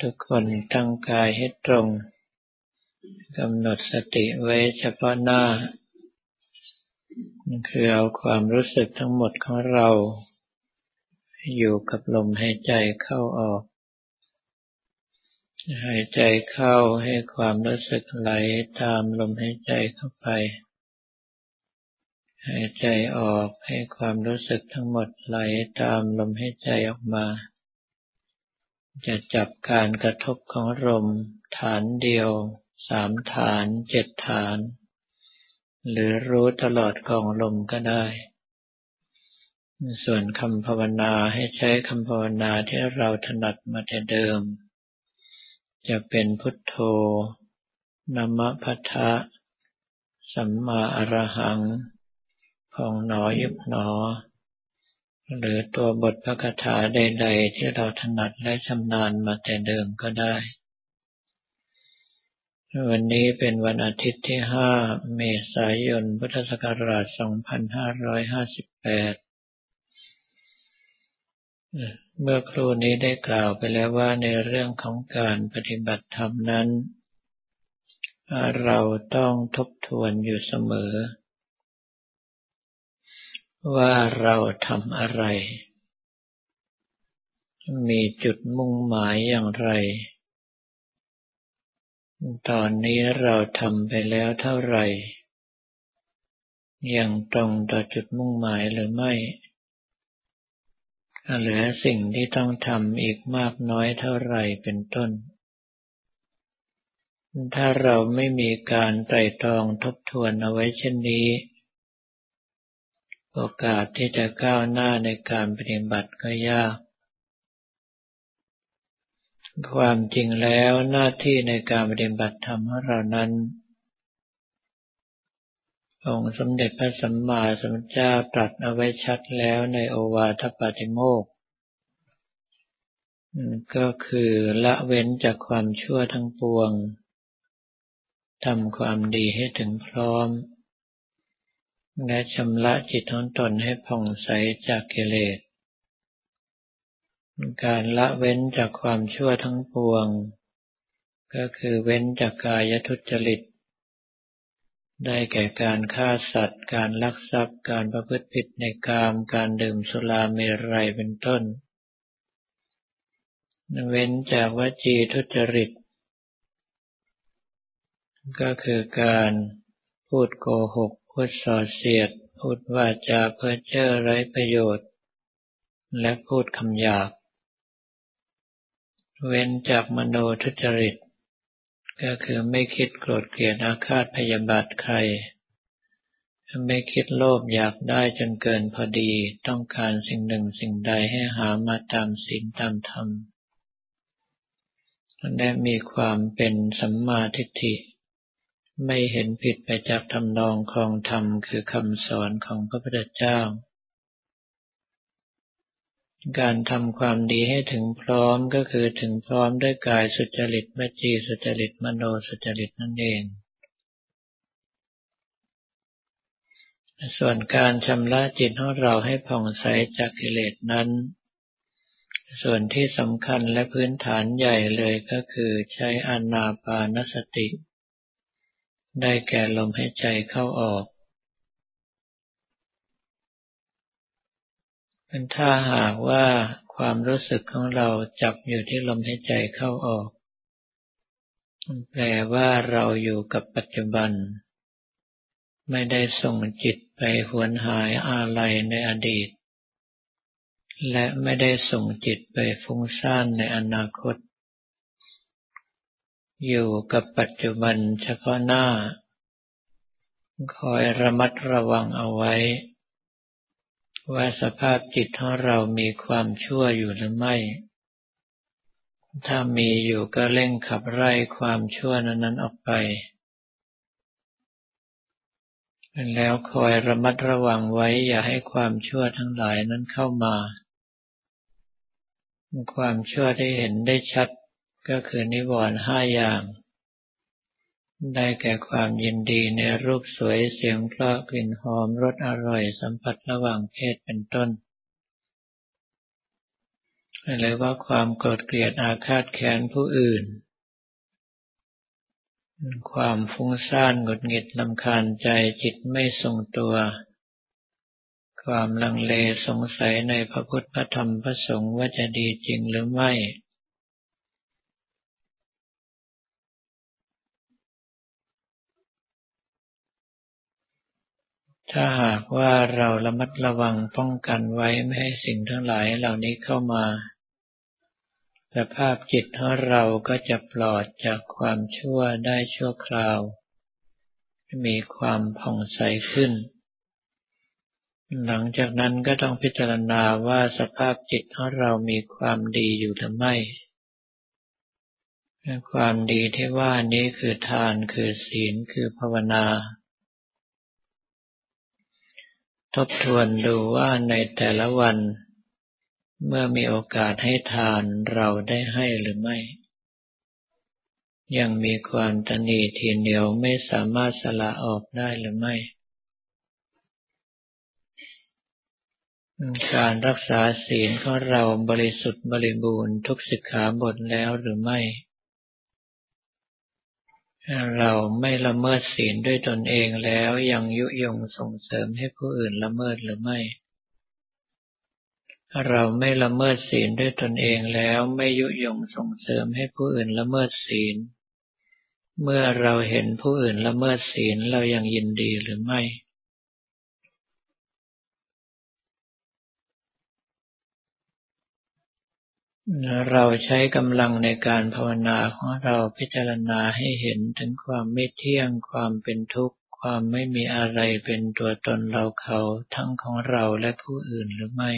ทุกคนตั้งกายให้ตรงกำหนดสติไว้เฉพาะหน้า คือเอาความรู้สึกทั้งหมดของเรา อยู่กับลมหายใจเข้าออก หายใจเข้าให้ความรู้สึกไหลตามลมหายใจเข้าไป หายใจออกให้ความรู้สึกทั้งหมดไหลตามลมหายใจออกมา จะจับการกระทบของลมฐานเดียว สามฐานเจ็ดฐาน หรือรู้ตลอดกองลมก็ได้ ส่วนคำภาวนาให้ใช้คำภาวนาที่เราถนัดมาแต่เดิม จะเป็นพุทโธนมพัทธะสัมมาอรหังพองหนอยุบหนอ หรือตัวบทพระคาถาใด ๆ ที่เราถนัดและชำนาญมาแต่เดิมก็ได้ วันนี้เป็นวันอาทิตย์ที่ 5 เมษายน พุทธศักราช 2558 เมื่อครูนี้ได้กล่าวไปแล้วว่าในเรื่องของการปฏิบัติธรรมนั้น เราต้องทบทวนอยู่เสมอ ว่าเราทำอะไร มีจุดมุ่งหมายอย่างไร ตอนนี้เราทำไปแล้วเท่าไหร่ ยังตรงต่อจุดมุ่งหมายหรือไม่ เหลือสิ่งที่ต้องทำอีกมากน้อยเท่าไหร่เป็นต้น ถ้าเราไม่มีการไตรตรองทบทวนเอาไว้เช่นนี้ โอกาสที่จะก้าวหน้าในการปฏิบัติก็ยาก ความจริงแล้วหน้าที่ในการปฏิบัติธรรมของเรานั้น องค์สมเด็จพระสัมมาสัมพุทธเจ้าตรัสเอาไว้ชัดแล้วในโอวาทปาติโมกก็คือละเว้นจากความชั่วทั้งปวงทำความดีให้ถึงพร้อม และชำระจิตของตนให้ผ่องใสจากกิเลส การละเว้นจากความชั่วทั้งปวง ก็คือเว้นจากกายทุจริต ได้แก่การฆ่าสัตว์ การลักทรัพย์ การประพฤติผิดในกาม การดื่มสุราเมรัยเป็นต้น เว้นจากวจีทุจริต ก็คือการพูดโกหก พูดส่อเสียด พูดว่าจาเพ้อเจ้อไร้ประโยชน์ และพูดคำหยาบ เว้นจากมโนทุจริต ก็คือไม่คิดโกรธเกลียดอาฆาตพยาบาทใคร ไม่คิดโลภอยากได้จนเกินพอดี ต้องการสิ่งหนึ่งสิ่งใดให้หามาตามศีลตามธรรมและมีความเป็นสัมมาทิฏฐิ ไม่เห็นผิดไปจากทำนองครองธรรมคือคำสอนของพระพุทธเจ้า การทำความดีให้ถึงพร้อมก็คือถึงพร้อมด้วยกายสุจริตวจีสุจริตมโนสุจริตนั่นเอง ส่วนการชำระจิตของเราให้ผ่องใสจากกิเลสนั้น ส่วนที่สำคัญและพื้นฐานใหญ่เลยก็คือใช้อนาปานสติ ได้แก่ลมหายใจเข้าออกเป็นถ้าหากว่าความรู้สึกของเราจับอยู่ที่ลมหายใจเข้าออก แปลว่าเราอยู่กับปัจจุบัน ไม่ได้ส่งจิตไปหวนหายอาลัยในอดีต และไม่ได้ส่งจิตไปฟุ้งซ่านในอนาคต อยู่กับปัจจุบันเฉพาะหน้า คอยระมัดระวังเอาไว้ ว่าสภาพจิตของเรามีความชั่วอยู่หรือไม่ ถ้ามีอยู่ก็เร่งขับไล่ความชั่วนั้นออกไป แล้วคอยระมัดระวังไว้ อย่าให้ความชั่วทั้งหลายนั้นเข้ามา ความชั่วที่เห็นได้ชัด ก็คือนิวรณ์ห้าอย่าง ได้แก่ความยินดีในรูปสวยเสียงเพราะกลิ่นหอมรสอร่อยสัมผัสระหว่างเพศเป็นต้น หรือว่าความโกรธเกลียดอาฆาตแค้นผู้อื่น ความฟุ้งซ่านหงุดหงิดลำคาญใจจิตไม่ทรงตัวความลังเลสงสัยในพระพุทธพระธรรมพระสงฆ์ว่าจะดีจริงหรือไม่ ถ้าหากว่าเราระมัดระวังป้องกันไว้ไม่ให้สิ่งทั้งหลายเหล่านี้เข้ามาสภาพจิตของเราก็จะปลอดจากความชั่วได้ชั่วคราว มีความผ่องใสขึ้น หลังจากนั้นก็ต้องพิจารณาว่าสภาพจิตของเรามีความดีอยู่หรือไม่ ความดีที่ว่านี้คือทานคือศีลคือภาวนา ทบทวนดูว่าในแต่ละวัน เมื่อมีโอกาสให้ทานเราได้ให้หรือไม่ ยังมีความตนีทีเหนียวไม่สามารถสละออกได้หรือไม่ การรักษาศีลของเราบริสุทธิ์บริบูรณ์ทุกสิกขาบทแล้วหรือไม่ เราไม่ละเมิดศีลด้วยตนเองแล้วยังยุยงส่งเสริมให้ผู้อื่นละเมิดหรือไม่ เราไม่ละเมิดศีลด้วยตนเองแล้วไม่ยุยงส่งเสริมให้ผู้อื่นละเมิดศีล เมื่อเราเห็นผู้อื่นละเมิดศีลเรายังยินดีหรือไม่ เราใช้กำลังในการภาวนาของเราพิจารณาให้เห็นถึงความไม่เที่ยง ความเป็นทุกข์ ความไม่มีอะไรเป็นตัวตนเราเขาทั้งของเราและผู้อื่นหรือไม่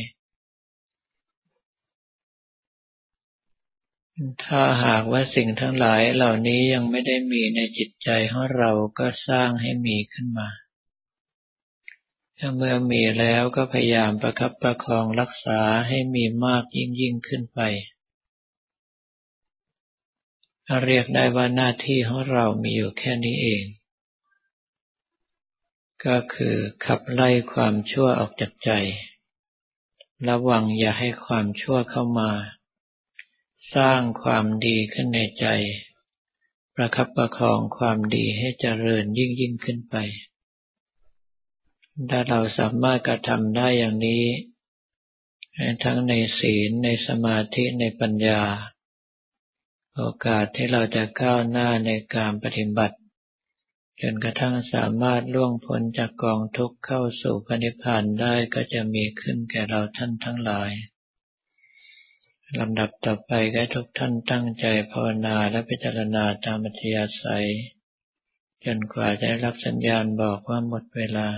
ถ้าหากว่าสิ่งทั้งหลายเหล่านี้ยังไม่ได้มีในจิตใจของเราก็สร้างให้มีขึ้นมาถ้า เมื่อมีแล้วก็พยายามประคับประคองรักษาให้มีมากยิ่งยิ่งขึ้นไป เรียกได้ว่าหน้าที่ของเรามีอยู่แค่นี้เอง ก็คือขับไล่ความชั่วออกจากใจ ระวังอย่าให้ความชั่วเข้ามา สร้างความดีขึ้นในใจ ประคับประคองความดีให้เจริญยิ่งยิ่งขึ้นไป ถ้าเราสามารถกระทำได้อย่างนี้ ทั้งในศีลในสมาธิในปัญญา โอกาสที่เราจะก้าวหน้าในการปฏิบัติจนกระทั่งสามารถล่วงพ้นจากกองทุกข์เข้าสู่พระนิพพานได้ก็จะมีขึ้นแก่เราท่านทั้งหลายลำดับต่อไปก็ทุกท่านตั้งใจภาวนาและพิจารณาตามอัธยาศัย จนกว่าจะได้รับสัญญาณบอกว่าหมดเวลา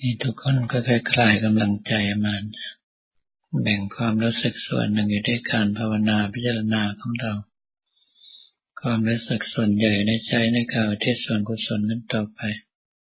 นี่ทุกคนก็คลายกำลังใจมาแบ่งความรู้สึกส่วนหนึ่งอยู่ด้วยการภาวนาพิจารณาของเรา ความรู้สึกส่วนใหญ่ได้ใช้ในข่าวที่ส่วนกุศลนั้นต่อไป